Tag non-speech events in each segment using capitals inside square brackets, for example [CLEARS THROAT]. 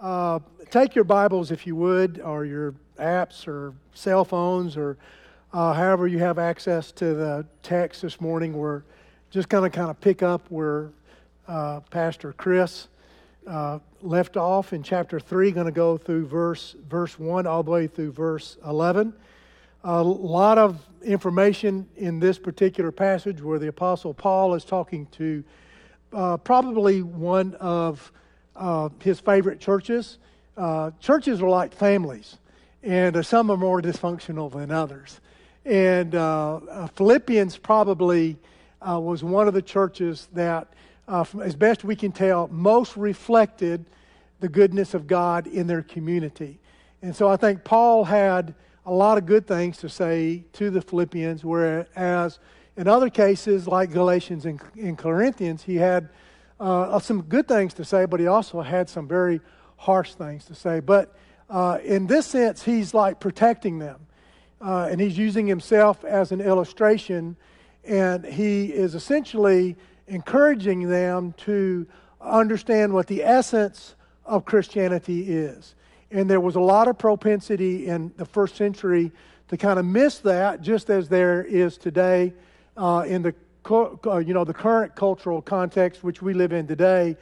Uh, take your Bibles, if you would, or your apps or cell phones, or uh, however you have access to the text this morning. We're just going to kind of pick up where uh, Pastor Chris uh, left off in chapter 3, going to go through verse, verse 1 all the way through verse 11. A lot of information in this particular passage where the Apostle Paul is talking to uh, probably one of uh, his favorite churches. Uh, churches are like families, and uh, some are more dysfunctional than others. And uh, Philippians probably was one of the churches that, as best we can tell, most reflected the goodness of God in their community. And so I think Paul had a lot of good things to say to the Philippians, whereas in other cases, like Galatians and, and Corinthians, he had uh, some good things to say, but he also had some very harsh things to say. But uh, in this sense, he's like protecting them. Uh, and he's using himself as an illustration, and he is essentially encouraging them to understand what the essence of Christianity is. And there was a lot of propensity in the first century to kind of miss that, just as there is today uh, in the you know, the current cultural context which we live in today,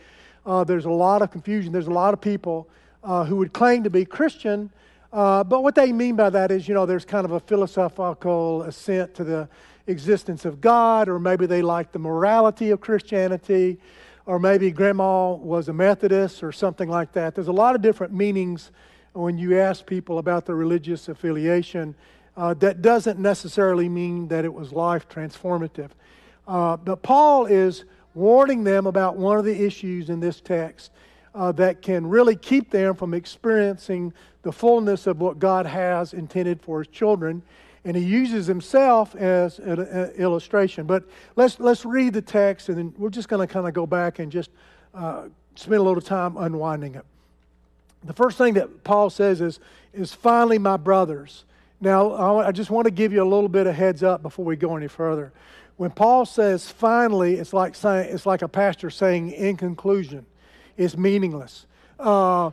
uh, there's a lot of confusion. There's a lot of people uh, who would claim to be Christian, uh, but what they mean by that is, you know, there's kind of a philosophical assent to the existence of God, or maybe they like the morality of Christianity, or maybe grandma was a Methodist or something like that. There's a lot of different meanings when you ask people about their religious affiliation. Uh, that doesn't necessarily mean that it was life transformative. Uh, but Paul is warning them about one of the issues in this text uh, that can really keep them from experiencing the fullness of what God has intended for his children. And he uses himself as an, illustration. But let's, let's read the text, and then we're just going to kind of go back and just uh, spend a little time unwinding it. The first thing that Paul says is, is finally, my brothers. Now, I just want to give you a little bit of heads up before we go any further. When Paul says finally, it's like saying it's like a pastor saying in conclusion. It's meaningless. Uh,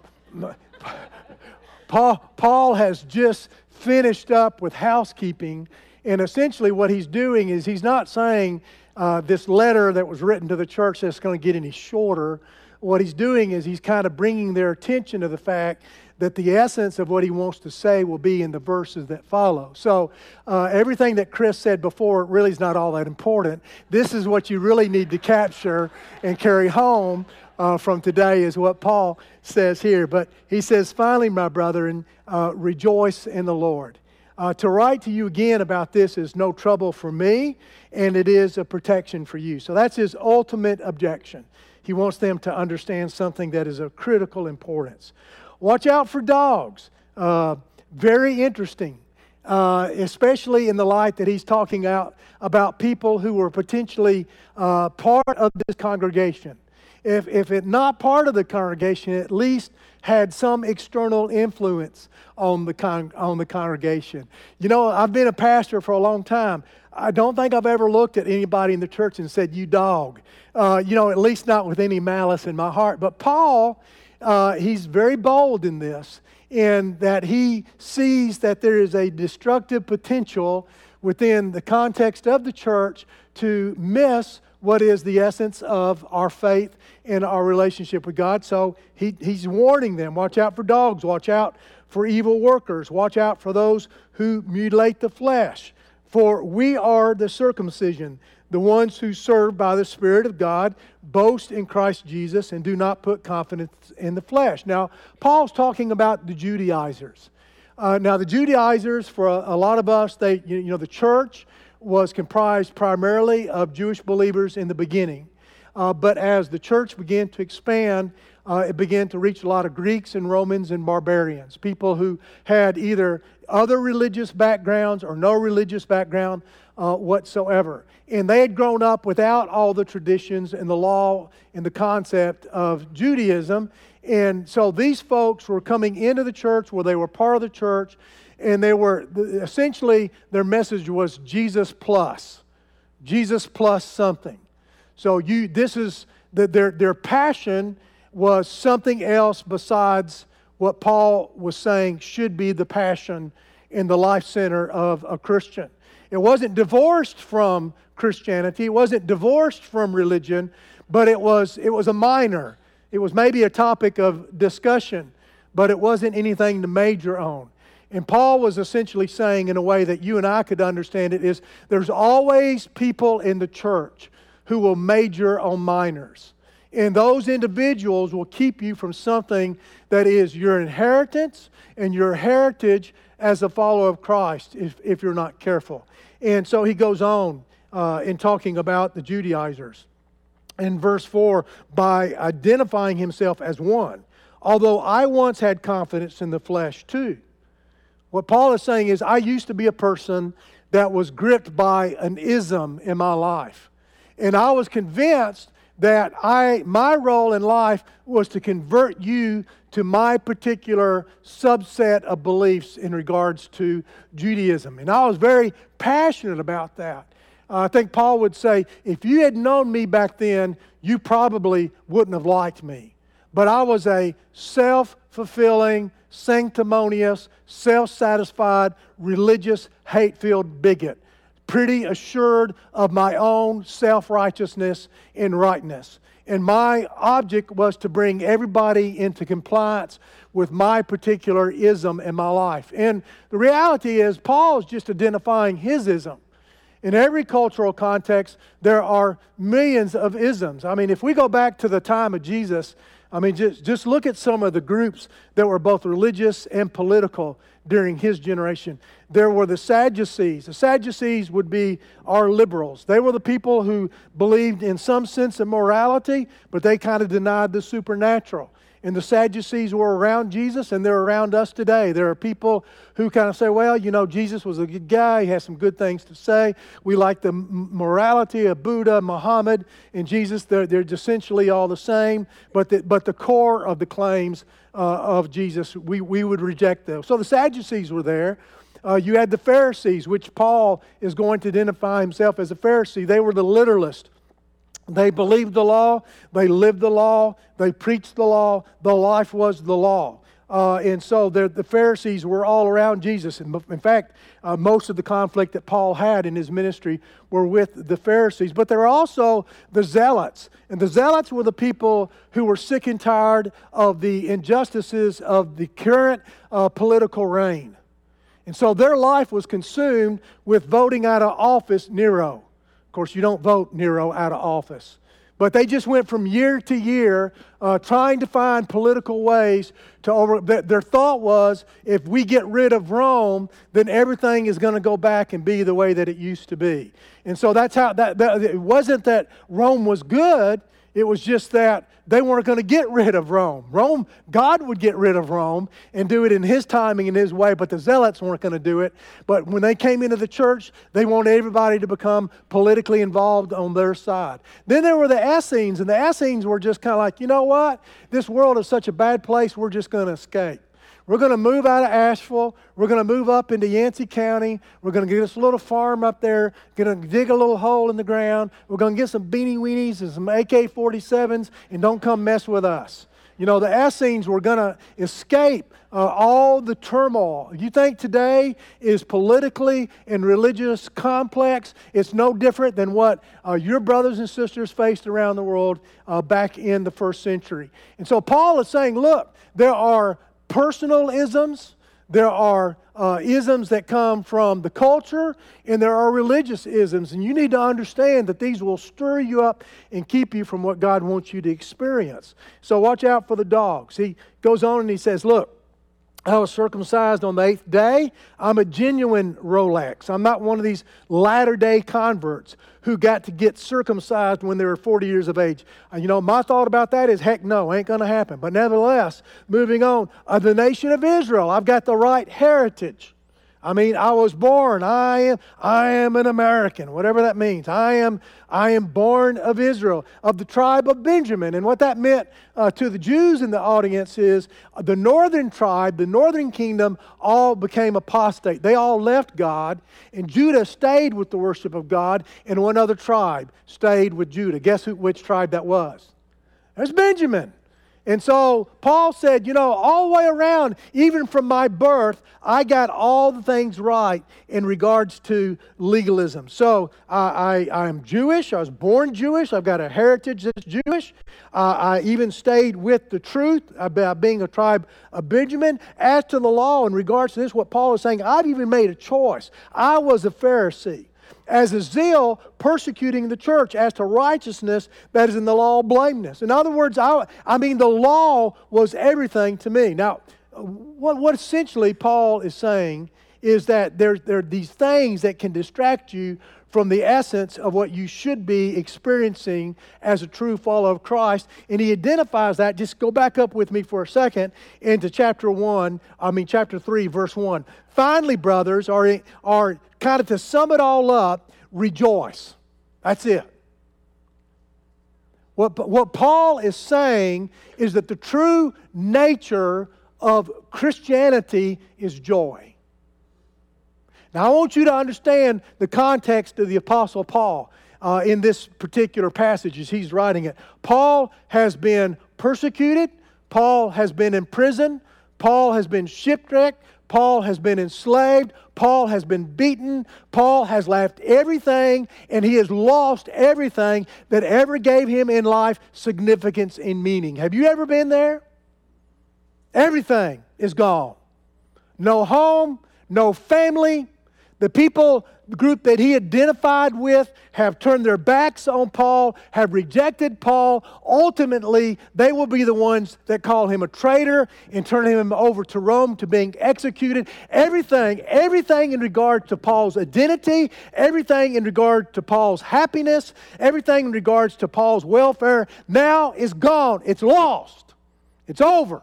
Paul, Paul has just finished up with housekeeping, and essentially what he's doing is he's not saying uh, this letter that was written to the church that's going to get any shorter. What he's doing is he's kind of bringing their attention to the fact that the essence of what he wants to say will be in the verses that follow. So, uh, everything that Chris said before really is not all that important. This is what you really need to capture and carry home uh, from today, is what Paul says here. But he says, finally, my brethren, uh, rejoice in the Lord. Uh, to write to you again about this is no trouble for me, and it is a protection for you. So that's his ultimate objection. He wants them to understand something that is of critical importance. Watch out for dogs. Uh, very interesting, uh, especially in the light that he's talking out about people who were potentially uh, part of this congregation. If, if it not part of the congregation, at least had some external influence on the, con- on the congregation. You know, I've been a pastor for a long time. I don't think I've ever looked at anybody in the church and said, You dog. Uh, you know, at least not with any malice in my heart. But Paul uh, he's very bold in this, in that he sees that there is a destructive potential within the context of the church to miss what is the essence of our faith and our relationship with God. So he, he's warning them watch out for dogs, watch out for evil workers, watch out for those who mutilate the flesh. For we are the circumcision, the ones who serve by the Spirit of God, boast in Christ Jesus, and do not put confidence in the flesh. Now, Paul's talking about the Judaizers. Uh, now, the Judaizers, for a, a, lot of us, they, you know, the church was comprised primarily of Jewish believers in the beginning. Uh, but as the church began to expand, uh, it began to reach a lot of Greeks and Romans and barbarians, people who had either other religious backgrounds or no religious background uh, whatsoever. And they had grown up without all the traditions and the law and the concept of Judaism. And so these folks were coming into the church where they were part of the church, and they were essentially their message was Jesus plus, Jesus plus something. So you, this is the, their their passion was something else besides what Paul was saying should be the passion in the life center of a Christian. It wasn't divorced from Christianity, it wasn't divorced from religion, but it was, it was a minor. It was maybe a topic of discussion, but it wasn't anything to major on. And Paul was essentially saying, in a way that you and I could understand it, is there's always people in the church who will major on minors. And those individuals will keep you from something that is your inheritance and your heritage as a follower of Christ if, if you're not careful. And so he goes on uh, in talking about the Judaizers. In verse 4, by identifying himself as one, although I once had confidence in the flesh too. What Paul is saying is, I used to be a person that was gripped by an ism in my life. And I was convinced that I, my role in life was to convert you to my particular subset of beliefs in regards to Judaism. And I was very passionate about that. Uh, I think Paul would say, if you had known me back then, you probably wouldn't have liked me. But I was a self fulfilling, sanctimonious, self satisfied, religious, hate filled bigot pretty assured of my own self righteousness and rightness. And my object was to bring everybody into compliance with my particular ism in my life. And the reality is, Paul is just identifying his ism. In every cultural context, there are millions of isms. I mean, if we go back to the time of Jesus, I mean, just, just look at some of the groups that were both religious and political during his generation. There were the Sadducees. The Sadducees would be our liberals. They were the people who believed in some sense of morality, but they kind of denied the supernatural and the Sadducees were around Jesus, and they're around us today. There are people who kind of say, well, you know, Jesus was a good guy. He has some good things to say. We like the morality of Buddha, Muhammad, and Jesus. They're, they're essentially all the same, but the, but the core of the claims uh, of Jesus, we, we would reject those. So the Sadducees were there. Uh, you had the Pharisees, which Paul is going to identify himself as a Pharisee. They were the literalists. They believed the law, they lived the law, they preached the law, the life was the law. Uh, and so the, Pharisees were all around Jesus. And in fact, uh, most of the conflict that Paul had in his ministry were with the Pharisees. But there were also the Zealots. And the Zealots were the people who were sick and tired of the injustices of the current uh, political reign. And so their life was consumed with voting out of office Nero. Of course, you don't vote Nero out of office. But they just went from year to year uh, trying to find political ways to over. Their thought was if we get rid of Rome, then everything is going to go back and be the way that it used to be. And so that's how that, that it wasn't that Rome was good, it was just that they weren't going to get rid of Rome. Rome, God would get rid of Rome and do it in His timing and His way, but the Zealots weren't going to do it. But when they came into the church, they wanted everybody to become politically involved on their side. Then there were the Essenes, and the Essenes were just kind of like, you know what? This world is such a bad place, we're just going to escape. We're going to move out of Asheville. We're going to move up into Yancey County. We're going to get us a little farm up there, going to dig a little hole in the ground. We're going to get some beanie weenies and some AK 47s, and don't come mess with us. You know, the Essenes were going to escape uh, all the turmoil. You think today is politically and religious complex? It's no different than what uh, your brothers and sisters faced around the world uh, back in the first century. And so Paul is saying, look, there are personal isms, there are uh, isms that come from the culture, and there are religious isms. And you need to understand that these will stir you up and keep you from what God wants you to experience. So watch out for the dogs. He goes on and he says, Look, I was circumcised on the eighth day. I'm a genuine Rolex. I'm not one of these latter day converts who got to get circumcised when they were 40 years of age. Uh, you know, my thought about that is heck no, ain't going to happen. But nevertheless, moving on, uh, the nation of Israel, I've got the right heritage. I mean, I was born. I am, I am an American, whatever that means. I am, I am born of Israel, of the tribe of Benjamin. And what that meant uh, to the Jews in the audience is uh, the northern tribe, the northern kingdom, all became apostate. They all left God, and Judah stayed with the worship of God, and one other tribe stayed with Judah. Guess who, which tribe that was? There's Benjamin. And so Paul said, you know, all the way around, even from my birth, I got all the things right in regards to legalism. So I, I, am Jewish. I was born Jewish. I've got a heritage that's Jewish. Uh, I even stayed with the truth about being a tribe of Benjamin. As to the law, in regards to this, what Paul is saying, I've even made a choice. I was a Pharisee as a zeal persecuting the church, as to righteousness that is in the law, blameless. In other words, I, I mean, the law was everything to me. Now, what, what essentially Paul is saying is that there, there are these things that can distract you from the essence of what you should be experiencing as a true follower of Christ. And he identifies that. Just go back up with me for a second into chapter 1, I mean, chapter 3, verse 1. Finally, brothers, are, are kind of to sum it all up, rejoice. That's it. What, what Paul is saying is that the true nature of Christianity is joy. Now, I want you to understand the context of the Apostle Paul uh, in this particular passage as he's writing it. Paul has been persecuted, Paul has been in prison, Paul has been shipwrecked, Paul has been enslaved, Paul has been beaten, Paul has left everything, and he has lost everything that ever gave him in life significance and meaning. Have you ever been there? Everything is gone. No home, no family, the people group that he identified with have turned their backs on Paul, have rejected Paul. Ultimately, they will be the ones that call him a traitor and turn him over to Rome to being executed. Everything, everything in regard to Paul's identity, everything in regard to Paul's happiness, everything in regards to Paul's welfare now is gone. It's lost. It's over.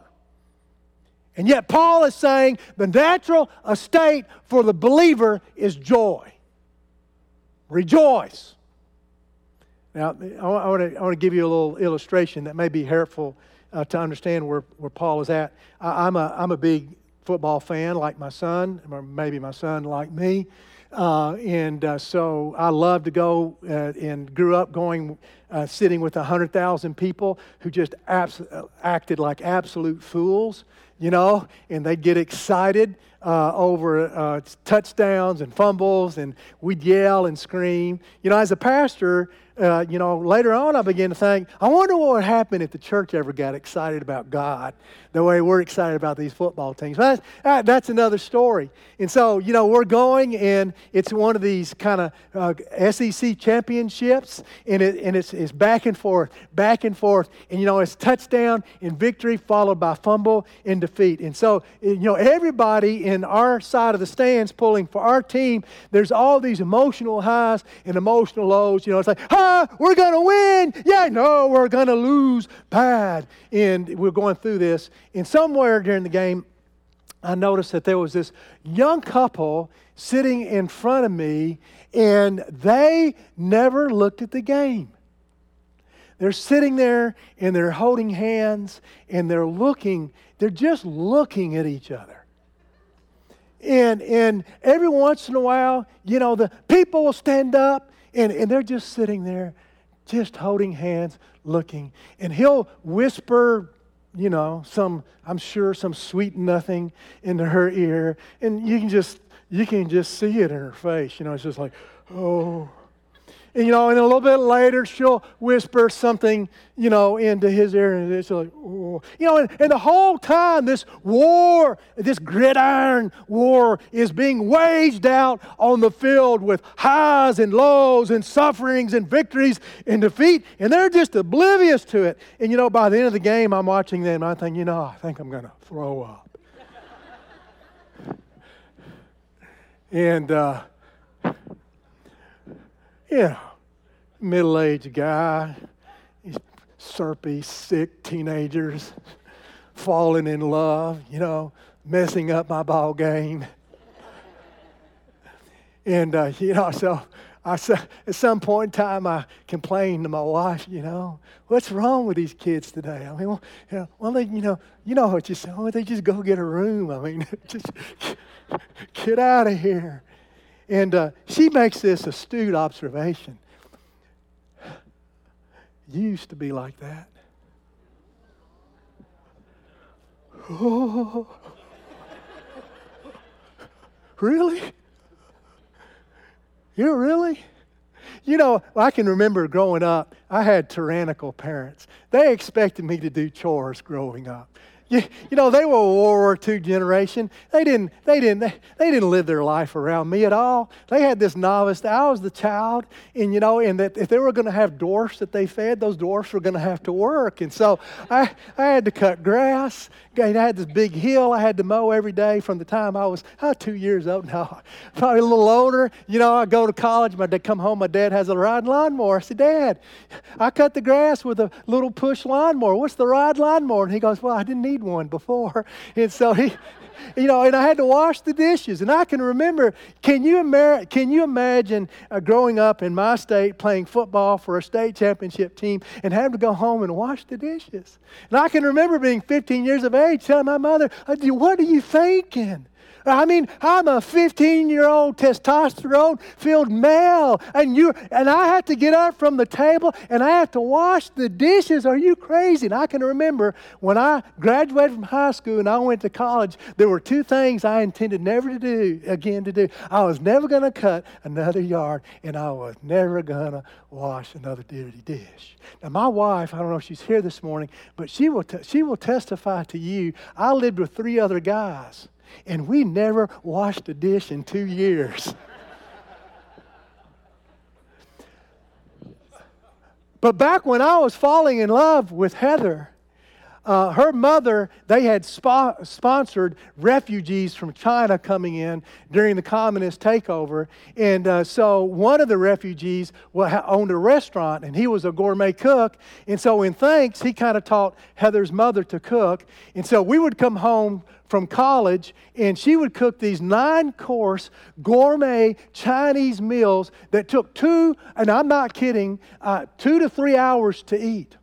And yet, Paul is saying the natural estate for the believer is joy. Rejoice. Now, I want to, give you a little illustration that may be helpful uh, to understand where, where Paul is at. I, am a, I'm a big football fan, like my son, or maybe my son, like me. Uh, and uh, so I love to go uh, and grew up going, uh, sitting with 100,000 people who just abs- acted like absolute fools you know, and they'd get excited uh, over uh, touchdowns and fumbles, and we'd yell and scream. You know, as a pastor, uh, you know, later on I began to think, I wonder what would happen if the church ever got excited about God the way we're excited about these football teams. That's, that's another story. And so, you know, we're going, and it's one of these kind of uh, SEC championships, and, it, and it's, it's back and forth, back and forth. And, you know, it's touchdown and victory followed by fumble and defeat. And so, you know, everybody in our side of the stands pulling for our team, there's all these emotional highs and emotional lows. You know, it's like, ah, we're going to win. Yeah, no, we're going to lose bad. And we're going through this. And somewhere during the game, I noticed that there was this young couple sitting in front of me, and they never looked at the game. They're sitting there and they're holding hands and they're looking, they're just looking at each other. And, and every once in a while, you know, the people will stand up and, and they're just sitting there, just holding hands, looking. And he'll whisper, you know, some, I'm sure, some sweet nothing into her ear. And you can just, you can just see it in her face. You know, it's just like, oh, and, you know, and a little bit later, she'll whisper something, you know, into his ear, and it's like, oh. You know, and, and the whole time, this war, this gridiron war, is being waged out on the field with highs and lows and sufferings and victories and defeat, and they're just oblivious to it. And, you know, by the end of the game, I'm watching them, I think, you know, I think I'm going to throw up. [LAUGHS] and, uh, yeah, middle aged guy, these syrupy, sick teenagers falling in love, you know, messing up my ball game. and, uh, you know, so I, at some point in time, I complained to my wife, you know, what's wrong with these kids today? I mean, well, you know, well they, you know, you know what you say, oh, they just go get a room. I mean, [LAUGHS] just get out of here. And uh, she makes this astute observation. You used to be like that. oh, [LAUGHS] really? You really? You know, I can remember growing up, I had tyrannical parents. They expected me to do chores growing up. You, you know, they were a World War II generation. They didn't, they, didn't, they, they didn't live their life around me at all. They had this novice. I was the child, and, you know, and that if they were going to have dwarfs that they fed, those dwarfs were going to have to work. And so I, I had to cut grass. I had this big hill I had to mow every day from the time I was two years old now, [LAUGHS] probably a little older. You know, I go to college, my dad come home, my dad has a riding lawnmower. I said, Dad, I cut the grass with a little push lawnmower. What's the ride lawnmower? And he goes, Well, I didn't need one before. [LAUGHS] And so he, you know, and I had to wash the dishes. And I can remember, can you, ima- can you imagine uh, growing up in my state playing football for a state championship team and having to go home and wash the dishes? And I can remember being 15 years of age telling my mother, What are you thinking? I mean, I'm a 15 year old testosterone filled male, and you and I have to get up from the table and I have to wash the dishes. Are you crazy? And I can remember when I graduated from high school and I went to college, there were two things I intended never to do again to do. I was never going to cut another yard, and I was never going to wash another dirty dish. Now, my wife, I don't know if she's here this morning, but she will, t- she will testify to you. I lived with three other guys and we never washed a dish in two years. but back when I was falling in love with Heather, uh, her mother, they had spo- sponsored refugees from China coming in during the communist takeover. And uh, so one of the refugees owned a restaurant and he was a gourmet cook. And so, in thanks, he kind of taught Heather's mother to cook. And so we would come home from college, and she would cook these nine course gourmet Chinese meals that took two, and I'm not kidding, uh, two to three hours to eat.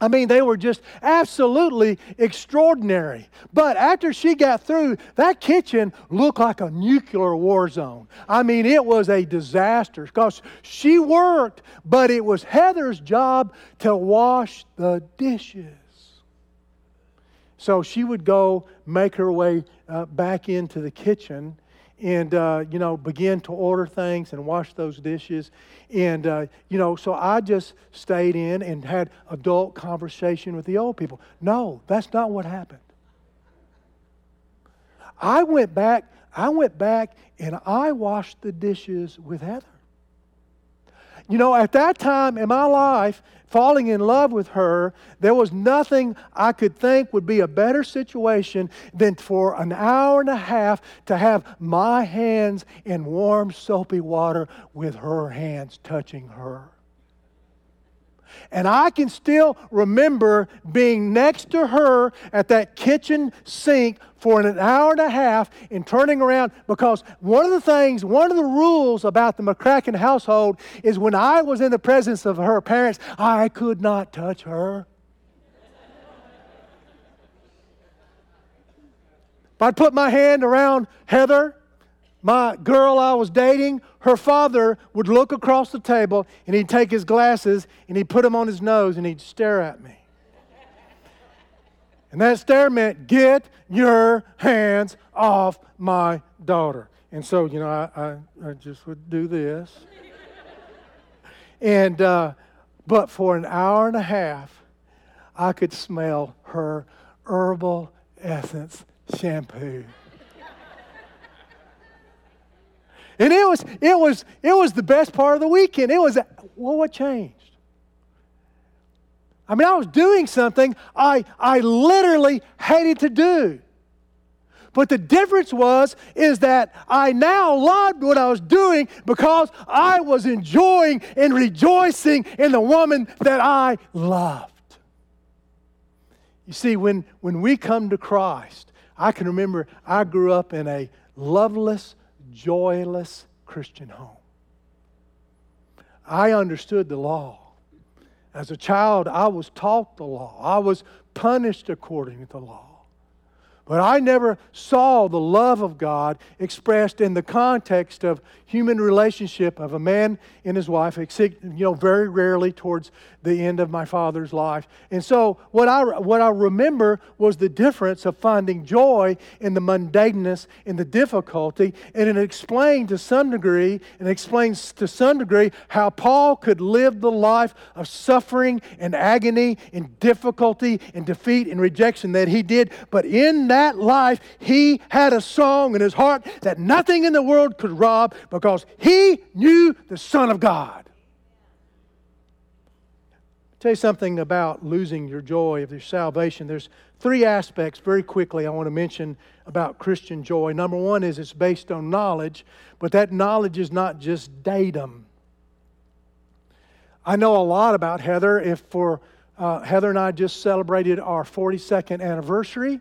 I mean, they were just absolutely extraordinary. But after she got through, that kitchen looked like a nuclear war zone. I mean, it was a disaster because she worked, but it was Heather's job to wash the dishes. So she would go make her way uh, back into the kitchen and, uh, you know, begin to order things and wash those dishes. And, uh, you know, so I just stayed in and had adult conversation with the old people. No, that's not what happened. I went back, I went back and I washed the dishes with Heather. You know, at that time in my life, falling in love with her, there was nothing I could think would be a better situation than for an hour and a half to have my hands in warm, soapy water with her hands touching her. And I can still remember being next to her at that kitchen sink for an hour and a half and turning around because one of the things, one of the rules about the McCracken household is when I was in the presence of her parents, I could not touch her. If I'd put my hand around Heather, my girl I was dating, her father would look across the table and he'd take his glasses and he'd put them on his nose and he'd stare at me. And that stare meant, get your hands off my daughter. And so, you know, I, I, I just would do this. And, uh, but for an hour and a half, I could smell her herbal essence shampoo. And it was, it was, it was the best part of the weekend. It was, well, what changed? I mean, I was doing something I, I literally hated to do. But the difference was is that I now loved what I was doing because I was enjoying and rejoicing in the woman that I loved. You see, when, when we come to Christ, I can remember I grew up in a loveless, joyless Christian home. I understood the law. As a child, I was taught the law. I was punished according to the law. But I never saw the love of God expressed in the context of human relationship of a man and his wife, except, you know, very rarely towards the end of my father's life. And so what I, what I remember was the difference of finding joy in the mundaneness, in the difficulty, and it explained to some degree, and explains to some degree how Paul could live the life of suffering and agony and difficulty and defeat and rejection that he did. But in that that life, he had a song in his heart that nothing in the world could rob because he knew the Son of God. I'll tell you something about losing your joy of your salvation. There's three aspects very quickly I want to mention about Christian joy. Number one is it's based on knowledge, but that knowledge is not just datum. I know a lot about Heather. If for uh, Heather and I just celebrated our 42nd anniversary,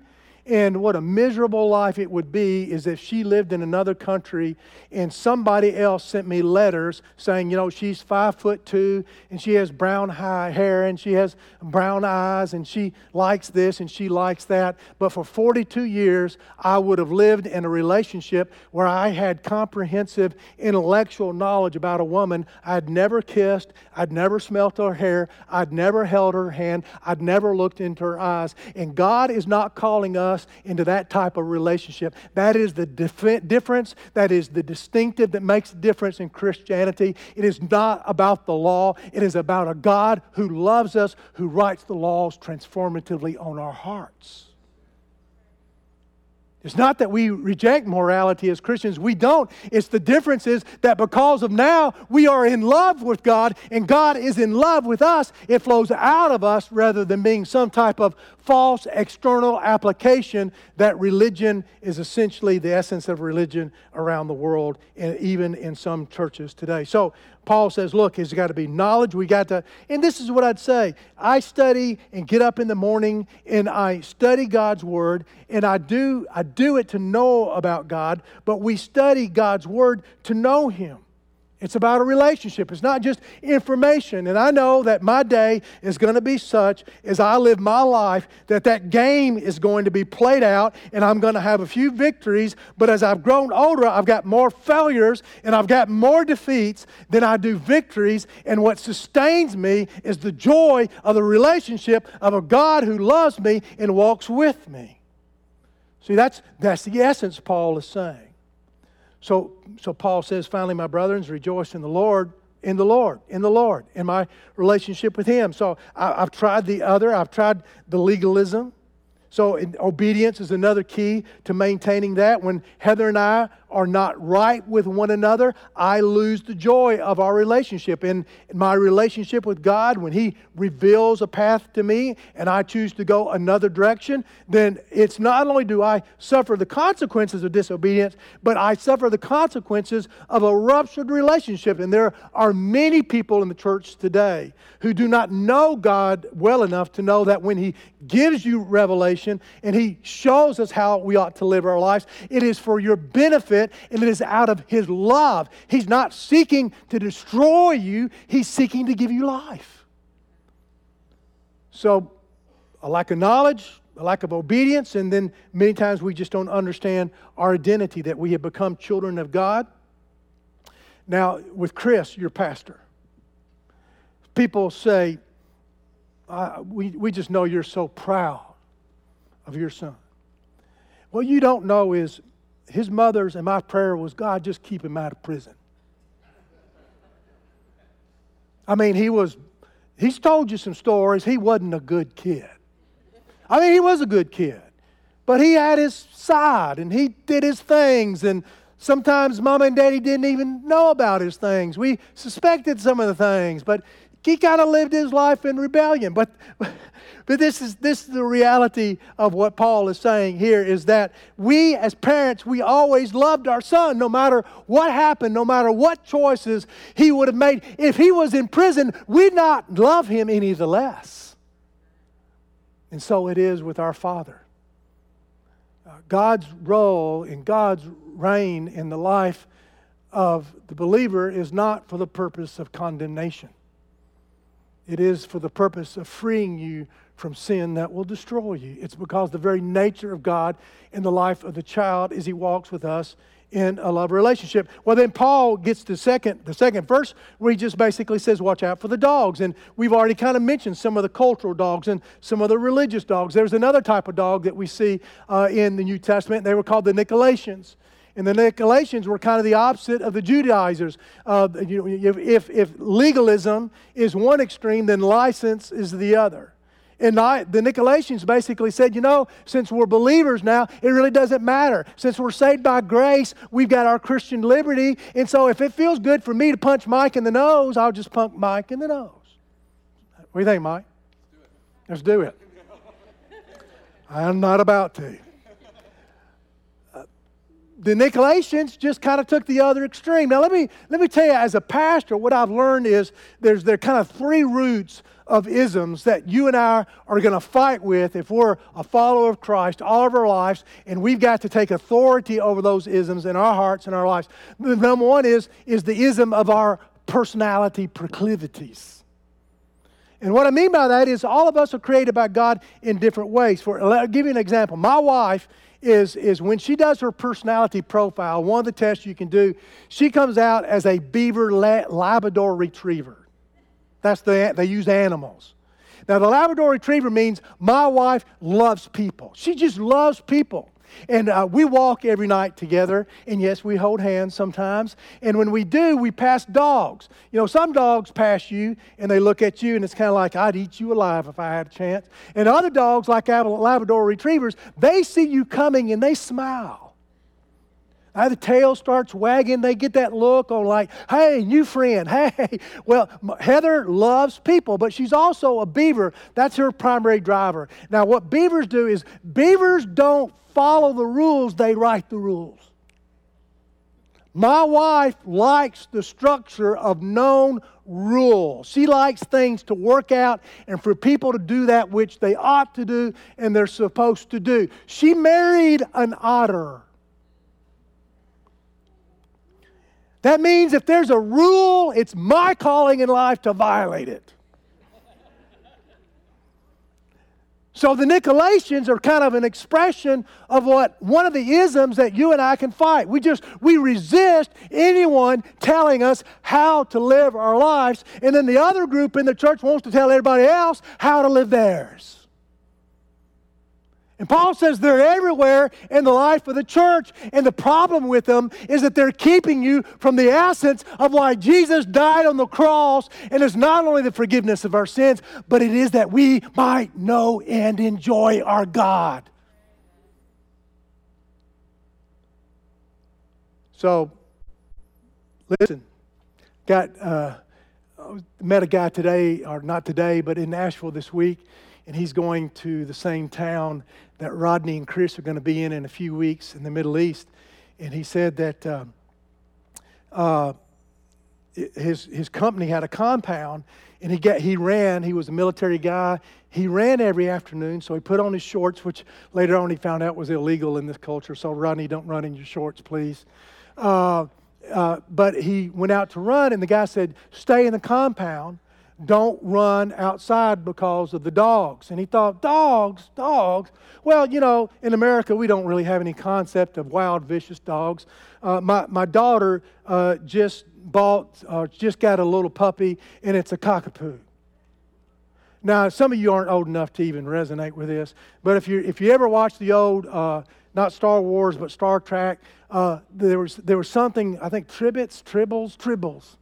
and what a miserable life it would be is if she lived in another country and somebody else sent me letters saying, you know, she's five foot two and she has brown hair and she has brown eyes and she likes this and she likes that. But for 42 years, I would have lived in a relationship where I had comprehensive intellectual knowledge about a woman I'd never kissed, I'd never smelt her hair, I'd never held her hand, I'd never looked into her eyes. And God is not calling us us into that type of relationship. That is the dif- difference, that is the distinctive that makes a difference in Christianity. It is not about the law, it is about a God who loves us, who writes the laws transformatively on our hearts. It's not that we reject morality as Christians. We don't. It's the difference is that because of now we are in love with God and God is in love with us, it flows out of us rather than being some type of false external application that religion is essentially the essence of religion around the world and even in some churches today. So Paul says, look, it's got to be knowledge. We got to, and this is what I'd say. I study and get up in the morning and I study God's word and I do, I do it to know about God, but we study God's word to know Him. It's about a relationship. It's not just information. And I know that my day is going to be such as I live my life that that game is going to be played out and I'm going to have a few victories. But as I've grown older, I've got more failures and I've got more defeats than I do victories. And what sustains me is the joy of the relationship of a God who loves me and walks with me. See, that's, that's the essence Paul is saying. So, so Paul says, finally, my brethren, rejoice in the Lord, in the Lord, in the Lord, in my relationship with Him. So I, have tried the other, I've tried the legalism. So obedience is another key to maintaining that. When Heather and I are not right with one another, I lose the joy of our relationship. In, my relationship with God, when He reveals a path to me and I choose to go another direction, then it's not only do I suffer the consequences of disobedience, but I suffer the consequences of a ruptured relationship. And there are many people in the church today who do not know God well enough to know that when He gives you revelation and He shows us how we ought to live our lives, it is for your benefit it, and it is out of His love. He's not seeking to destroy you, He's seeking to give you life. So, a lack of knowledge, a lack of obedience, and then many times we just don't understand our identity that we have become children of God. Now, with Chris, your pastor, people say, uh, we, we just know you're so proud of your son. What you don't know is his mother's and my prayer was, God, just keep him out of prison. I mean, he was, he's told you some stories. He wasn't a good kid. I mean, he was a good kid, but he had his side and he did his things. And sometimes mom and daddy didn't even know about his things. We suspected some of the things, but he kind of lived his life in rebellion. But, but this, is, this is the reality of what Paul is saying here is that we as parents, we always loved our son no matter what happened, no matter what choices he would have made. If he was in prison, we'd not love him any the less. And so it is with our Father. Uh, God's role and God's reign in the life of the believer is not for the purpose of condemnation. It is for the purpose of freeing you from sin that will destroy you. It's because the very nature of God in the life of the child is He walks with us in a love relationship. Well, then Paul gets to second, the second verse where he just basically says, Watch out for the dogs. And we've already kind of mentioned some of the cultural dogs and some of the religious dogs. There's another type of dog that we see uh, in the New Testament. They were called the Nicolaitans. And the Nicolaitans were kind of the opposite of the Judaizers. Uh, you know, if, if legalism is one extreme, then license is the other. And the Nicolaitans basically said, you know, since we're believers now, it really doesn't matter. Since we're saved by grace, we've got our Christian liberty. And so if it feels good for me to punch Mike in the nose, I'll just punch Mike in the nose. What do you think, Mike? Let's do it. I'm not about to. The Nicolaitans just kind of took the other extreme. Now, let me, let me tell you, as a pastor, what I've learned is there's there are kind of three roots of isms that you and I are going to fight with if we're a follower of Christ all of our lives, and we've got to take authority over those isms in our hearts and our lives. The number one is, is the ism of our personality proclivities. And what I mean by that is all of us are created by God in different ways. For I'll give you an example. My wife is, is when she does her personality profile, one of the tests you can do, she comes out as a beaver Labrador retriever. That's the, they use animals. Now, the Labrador Retriever means my wife loves people. She just loves people. And uh, we walk every night together, and yes, we hold hands sometimes. And when we do, we pass dogs. You know, some dogs pass you, and they look at you, and it's kind of like, I'd eat you alive if I had a chance. And other dogs, like Labrador Retrievers, they see you coming and they smile. Now the tail starts wagging. They get that look on like, hey, new friend, [LAUGHS] hey. Well, Heather loves people, but she's also a beaver. That's her primary driver. Now, what beavers do is beavers don't follow the rules, they write the rules. My wife likes the structure of known rules. She likes things to work out and for people to do that which they ought to do and they're supposed to do. She married an otter. That means if there's a rule, it's my calling in life to violate it. So the Nicolaitans are kind of an expression of what one of the isms that you and I can fight. We just we resist anyone telling us how to live our lives, and then the other group in the church wants to tell everybody else how to live theirs. And Paul says they're everywhere in the life of the church. And the problem with them is that they're keeping you from the essence of why Jesus died on the cross. And it's not only the forgiveness of our sins, but it is that we might know and enjoy our God. So, listen, got uh, met a guy today, or not today, but in Nashville this week and he's going to the same town that Rodney and Chris are going to be in in a few weeks in the Middle East. And he said that uh, uh, his, his company had a compound, and he, got, he ran. He was a military guy. He ran every afternoon, so he put on his shorts, which later on he found out was illegal in this culture. So, Rodney, don't run in your shorts, please. Uh, uh but he went out to run, and the guy said, Stay in the compound don't run outside because of the dogs. And he thought, dogs, dogs. Well, you know, in America, we don't really have any concept of wild, vicious dogs. Uh, my, my daughter uh, just bought, uh, just got a little puppy, and it's a cockapoo. Now, some of you aren't old enough to even resonate with this, but if you if you ever watch the old, uh, not Star Wars, but Star Trek, uh, there was there was something I think Tribbles, Tribbles, Tribbles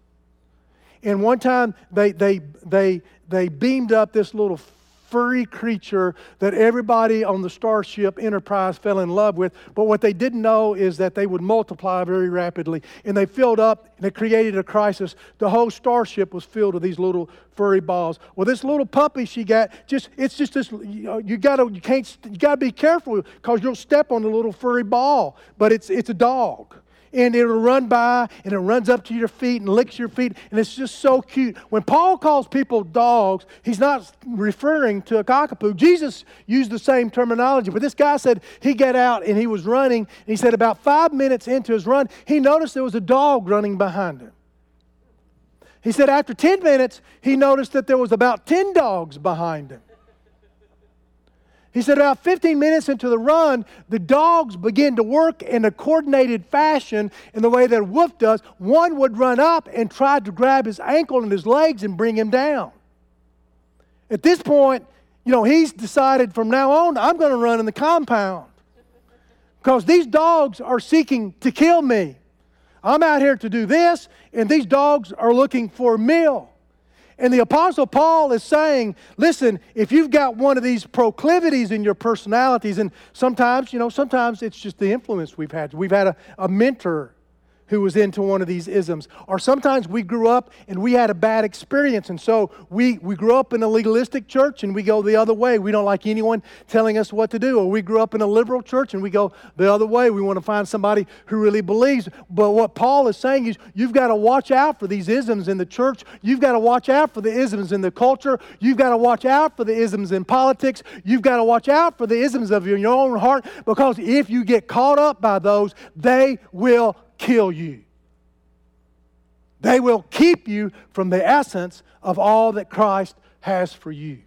and one time they, they, they, they beamed up this little furry creature that everybody on the Starship Enterprise fell in love with. But what they didn't know is that they would multiply very rapidly. And they filled up and it created a crisis. The whole starship was filled with these little furry balls. Well, this little puppy she got, just it's just this you, know, you gotta you can't you gotta be careful because you'll step on the little furry ball. But it's it's a dog and it'll run by and it runs up to your feet and licks your feet, and it's just so cute. When Paul calls people dogs, he's not referring to a cockapoo. Jesus used the same terminology, but this guy said he got out and he was running, and he said about five minutes into his run, he noticed there was a dog running behind him. He said after 10 minutes, he noticed that there was about 10 dogs behind him. He said, about 15 minutes into the run, the dogs begin to work in a coordinated fashion in the way that a wolf does. One would run up and try to grab his ankle and his legs and bring him down. At this point, you know, he's decided from now on, I'm going to run in the compound because these dogs are seeking to kill me. I'm out here to do this, and these dogs are looking for a meal. And the Apostle Paul is saying, listen, if you've got one of these proclivities in your personalities, and sometimes, you know, sometimes it's just the influence we've had. We've had a, a mentor who was into one of these isms. Or sometimes we grew up and we had a bad experience. And so we, we grew up in a legalistic church and we go the other way. We don't like anyone telling us what to do. Or we grew up in a liberal church and we go the other way. We want to find somebody who really believes. But what Paul is saying is you've got to watch out for these isms in the church. You've got to watch out for the isms in the culture. You've got to watch out for the isms in politics. You've got to watch out for the isms of your own heart because if you get caught up by those, they will kill you. They will keep you from the essence of all that Christ has for you.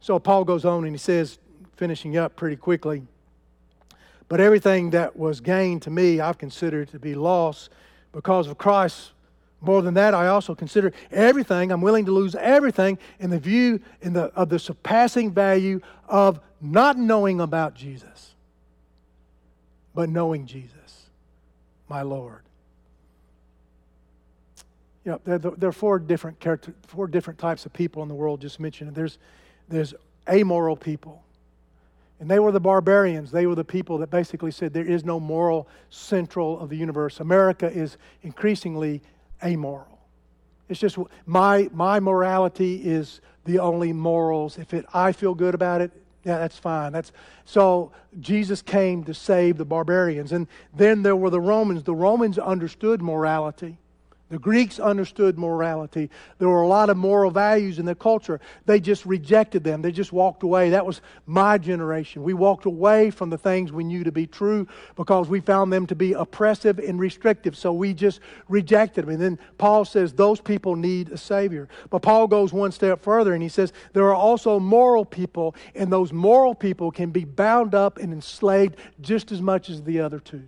So Paul goes on and he says, finishing up pretty quickly, but everything that was gained to me, I've considered to be loss because of Christ. More than that, I also consider everything. I'm willing to lose everything in the view in the, of the surpassing value of not knowing about Jesus, but knowing Jesus my Lord. You know, there, there are four different, character, four different types of people in the world just mentioned. There's, there's amoral people. And they were the barbarians. They were the people that basically said there is no moral central of the universe. America is increasingly amoral. It's just my, my morality is the only morals. If it, I feel good about it, yeah, that's fine. That's so Jesus came to save the barbarians. And then there were the Romans. The Romans understood morality. The Greeks understood morality. There were a lot of moral values in their culture. They just rejected them. They just walked away. That was my generation. We walked away from the things we knew to be true because we found them to be oppressive and restrictive. So we just rejected them. And then Paul says those people need a Savior. But Paul goes one step further and he says there are also moral people, and those moral people can be bound up and enslaved just as much as the other two.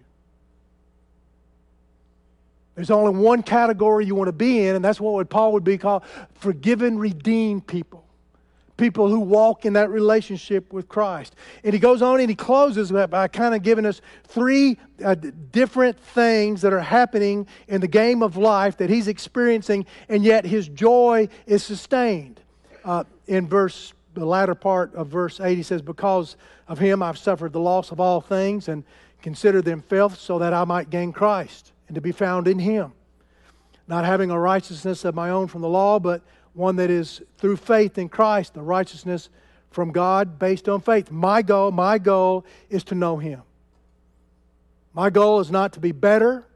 There's only one category you want to be in, and that's what Paul would be called forgiven, redeemed people. People who walk in that relationship with Christ. And he goes on and he closes by kind of giving us three uh, different things that are happening in the game of life that he's experiencing, and yet his joy is sustained. Uh, in verse, the latter part of verse 8, he says, Because of him I've suffered the loss of all things and consider them filth so that I might gain Christ and to be found in Him. Not having a righteousness of my own from the law, but one that is through faith in Christ, the righteousness from God based on faith. My goal, my goal is to know Him. My goal is not to be better.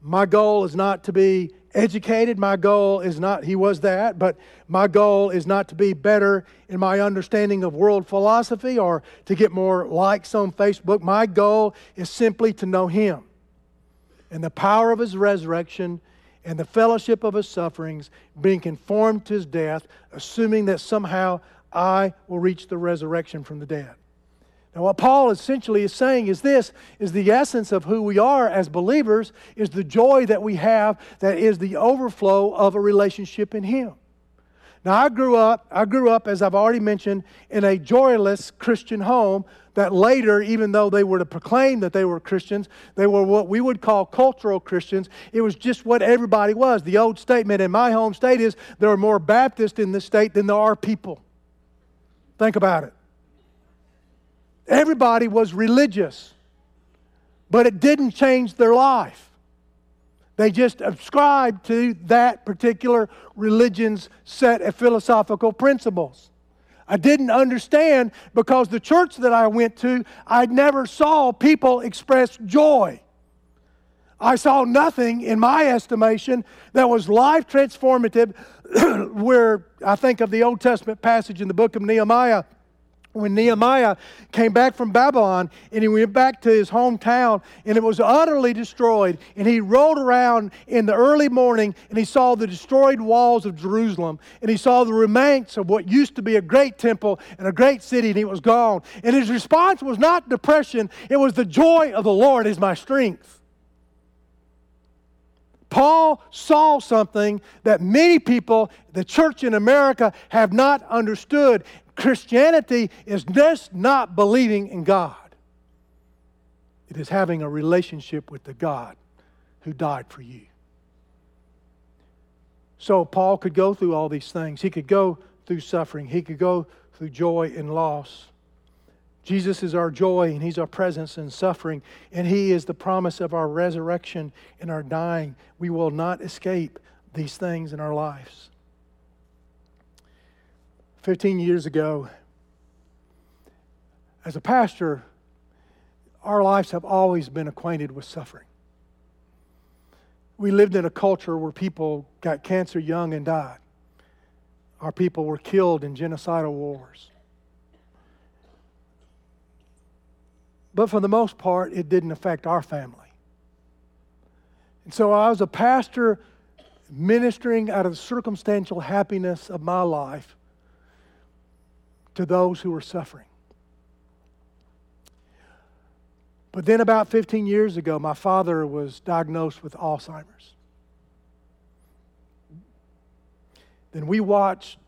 My goal is not to be educated. My goal is not, he was that, but my goal is not to be better in my understanding of world philosophy or to get more likes on Facebook. My goal is simply to know him and the power of his resurrection and the fellowship of his sufferings, being conformed to his death, assuming that somehow I will reach the resurrection from the dead. Now, what Paul essentially is saying is this is the essence of who we are as believers, is the joy that we have that is the overflow of a relationship in Him. Now, I grew up, I grew up, as I've already mentioned, in a joyless Christian home that later, even though they were to proclaim that they were Christians, they were what we would call cultural Christians. It was just what everybody was. The old statement in my home state is there are more Baptists in this state than there are people. Think about it. Everybody was religious, but it didn't change their life. They just ascribed to that particular religion's set of philosophical principles. I didn't understand because the church that I went to, I never saw people express joy. I saw nothing, in my estimation, that was life transformative. [CLEARS THROAT] where I think of the Old Testament passage in the book of Nehemiah, when Nehemiah came back from Babylon and he went back to his hometown and it was utterly destroyed. And he rode around in the early morning and he saw the destroyed walls of Jerusalem and he saw the remains of what used to be a great temple and a great city and it was gone. And his response was not depression, it was the joy of the Lord is my strength. Paul saw something that many people, the church in America, have not understood. Christianity is just not believing in God, it is having a relationship with the God who died for you. So Paul could go through all these things. He could go through suffering, he could go through joy and loss. Jesus is our joy and He's our presence in suffering, and He is the promise of our resurrection and our dying. We will not escape these things in our lives. 15 years ago, as a pastor, our lives have always been acquainted with suffering. We lived in a culture where people got cancer young and died. Our people were killed in genocidal wars. But for the most part, it didn't affect our family. And so I was a pastor ministering out of the circumstantial happiness of my life to those who were suffering. But then, about 15 years ago, my father was diagnosed with Alzheimer's. Then we watched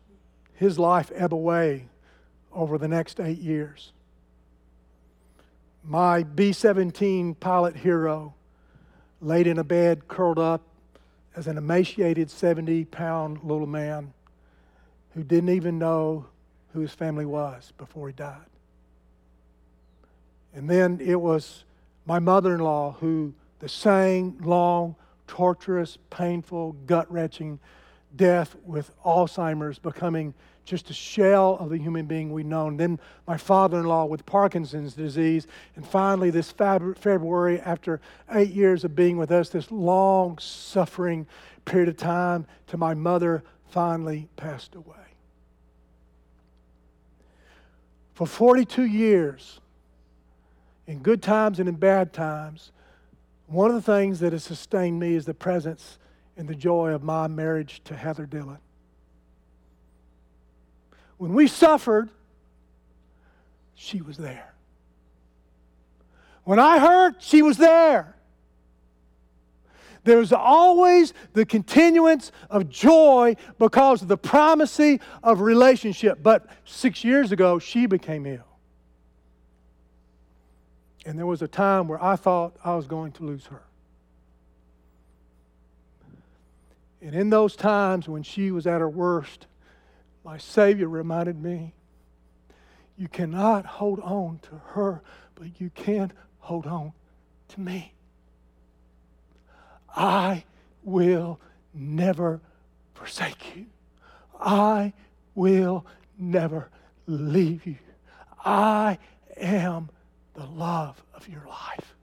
his life ebb away over the next eight years. My B 17 pilot hero laid in a bed, curled up as an emaciated 70 pound little man who didn't even know who his family was before he died. And then it was my mother in law who, the same long, torturous, painful, gut wrenching death with Alzheimer's, becoming just a shell of the human being we know. Then my father in law with Parkinson's disease. And finally, this February, after eight years of being with us, this long suffering period of time, to my mother finally passed away. For 42 years, in good times and in bad times, one of the things that has sustained me is the presence and the joy of my marriage to Heather Dillon. When we suffered, she was there. When I hurt, she was there. There's always the continuance of joy because of the primacy of relationship. But six years ago, she became ill. And there was a time where I thought I was going to lose her. And in those times when she was at her worst, my Savior reminded me you cannot hold on to her, but you can hold on to me. I will never forsake you. I will never leave you. I am the love of your life.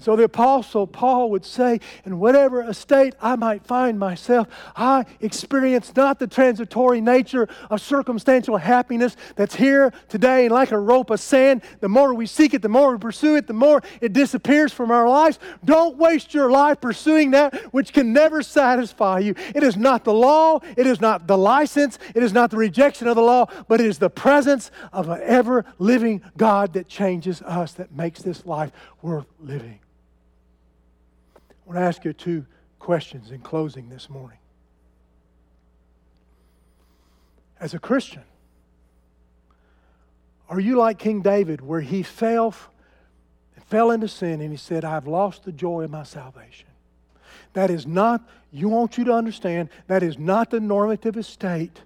So the Apostle Paul would say, In whatever estate I might find myself, I experience not the transitory nature of circumstantial happiness that's here today and like a rope of sand. The more we seek it, the more we pursue it, the more it disappears from our lives. Don't waste your life pursuing that which can never satisfy you. It is not the law, it is not the license, it is not the rejection of the law, but it is the presence of an ever living God that changes us, that makes this life worth living. I want to ask you two questions in closing this morning. As a Christian, are you like King David, where he fell, fell into sin and he said, I've lost the joy of my salvation? That is not, you want you to understand, that is not the normative estate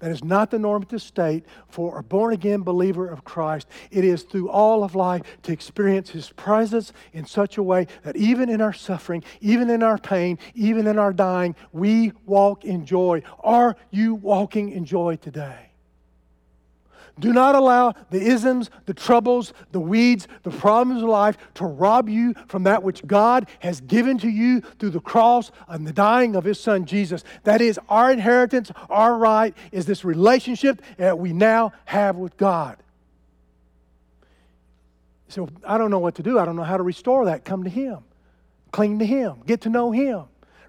that is not the normative state for a born again believer of Christ. It is through all of life to experience His presence in such a way that even in our suffering, even in our pain, even in our dying, we walk in joy. Are you walking in joy today? Do not allow the isms, the troubles, the weeds, the problems of life to rob you from that which God has given to you through the cross and the dying of His Son Jesus. That is our inheritance, our right, is this relationship that we now have with God. So I don't know what to do. I don't know how to restore that. Come to Him, cling to Him, get to know Him.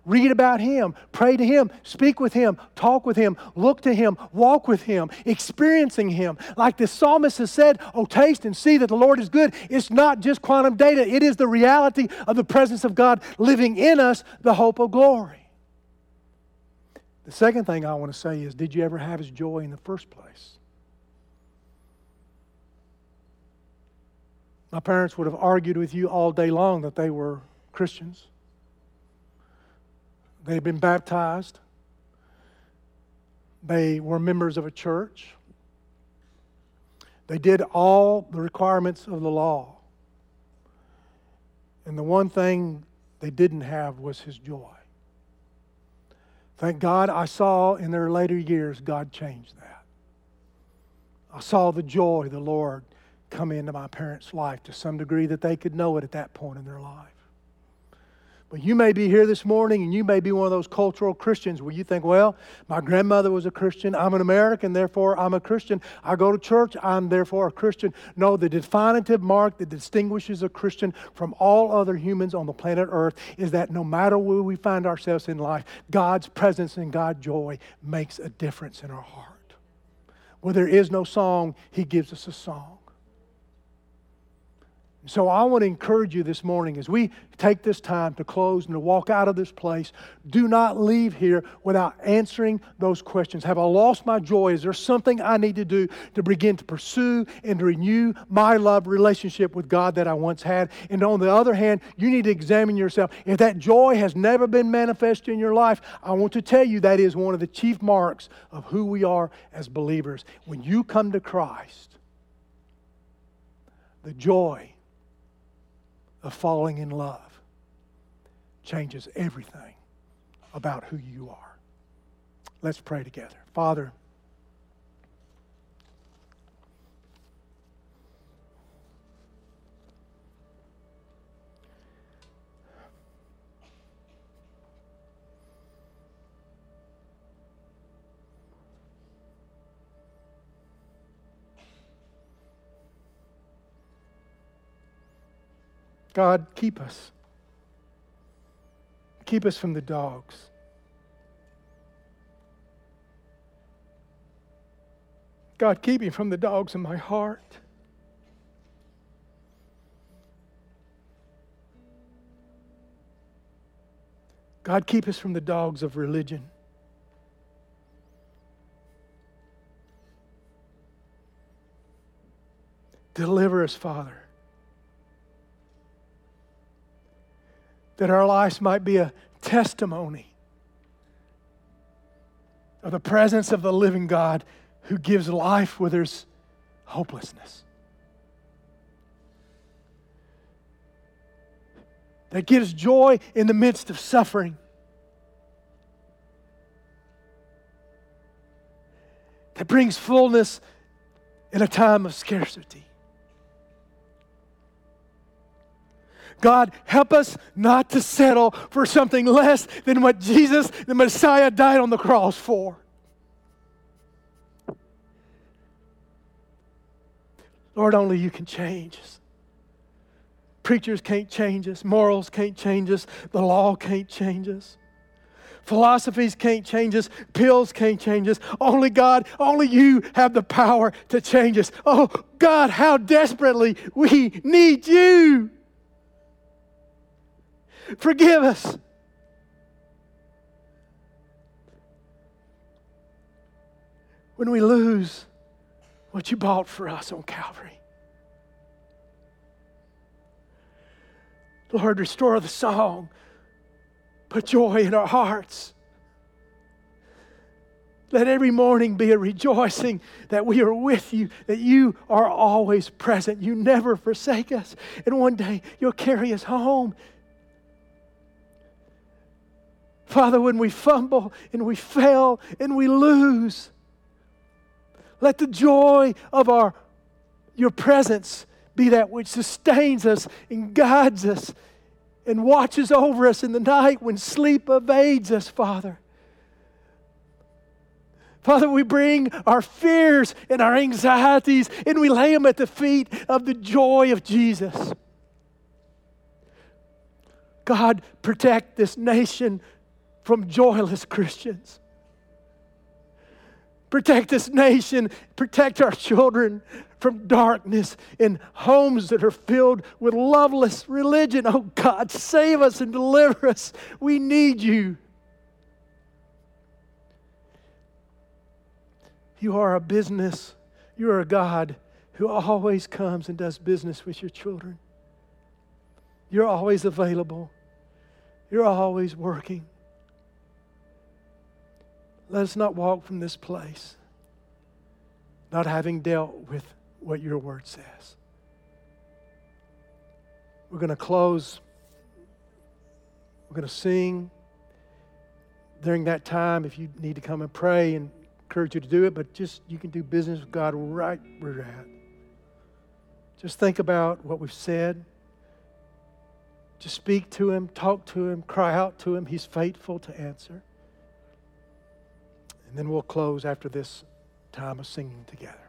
Read about Him, pray to Him, speak with Him, talk with Him, look to Him, walk with Him, experiencing Him. Like the psalmist has said, Oh, taste and see that the Lord is good. It's not just quantum data, it is the reality of the presence of God living in us, the hope of glory. The second thing I want to say is Did you ever have His joy in the first place? My parents would have argued with you all day long that they were Christians. They'd been baptized. They were members of a church. They did all the requirements of the law. And the one thing they didn't have was his joy. Thank God I saw in their later years God changed that. I saw the joy of the Lord come into my parents' life to some degree that they could know it at that point in their life. But you may be here this morning and you may be one of those cultural Christians where you think, well, my grandmother was a Christian. I'm an American, therefore I'm a Christian. I go to church, I'm therefore a Christian. No, the definitive mark that distinguishes a Christian from all other humans on the planet Earth is that no matter where we find ourselves in life, God's presence and God's joy makes a difference in our heart. Where there is no song, He gives us a song. So I want to encourage you this morning as we take this time to close and to walk out of this place, do not leave here without answering those questions. Have I lost my joy? Is there something I need to do to begin to pursue and to renew my love relationship with God that I once had? And on the other hand, you need to examine yourself. If that joy has never been manifested in your life, I want to tell you that is one of the chief marks of who we are as believers. When you come to Christ, the joy of falling in love changes everything about who you are. Let's pray together. Father, God, keep us. Keep us from the dogs. God, keep me from the dogs in my heart. God, keep us from the dogs of religion. Deliver us, Father. That our lives might be a testimony of the presence of the living God who gives life where there's hopelessness. That gives joy in the midst of suffering. That brings fullness in a time of scarcity. God, help us not to settle for something less than what Jesus, the Messiah, died on the cross for. Lord, only you can change us. Preachers can't change us. Morals can't change us. The law can't change us. Philosophies can't change us. Pills can't change us. Only God, only you have the power to change us. Oh, God, how desperately we need you. Forgive us. When we lose what you bought for us on Calvary. Lord, restore the song. Put joy in our hearts. Let every morning be a rejoicing that we are with you, that you are always present. You never forsake us. And one day you'll carry us home Father, when we fumble and we fail and we lose, Let the joy of our your presence be that which sustains us and guides us and watches over us in the night when sleep evades us, Father. Father, we bring our fears and our anxieties and we lay them at the feet of the joy of Jesus. God, protect this nation from joyless Christians. Protect this nation, protect our children from darkness in homes that are filled with loveless religion. Oh God, save us and deliver us. We need you. You are a business, you are a God who always comes and does business with your children. You're always available, you're always working. Let us not walk from this place not having dealt with what your word says. We're going to close. We're going to sing. During that time, if you need to come and pray and encourage you to do it, but just you can do business with God right where you're at. Just think about what we've said. Just speak to Him, talk to Him, cry out to Him. He's faithful to answer. And then we'll close after this time of singing together.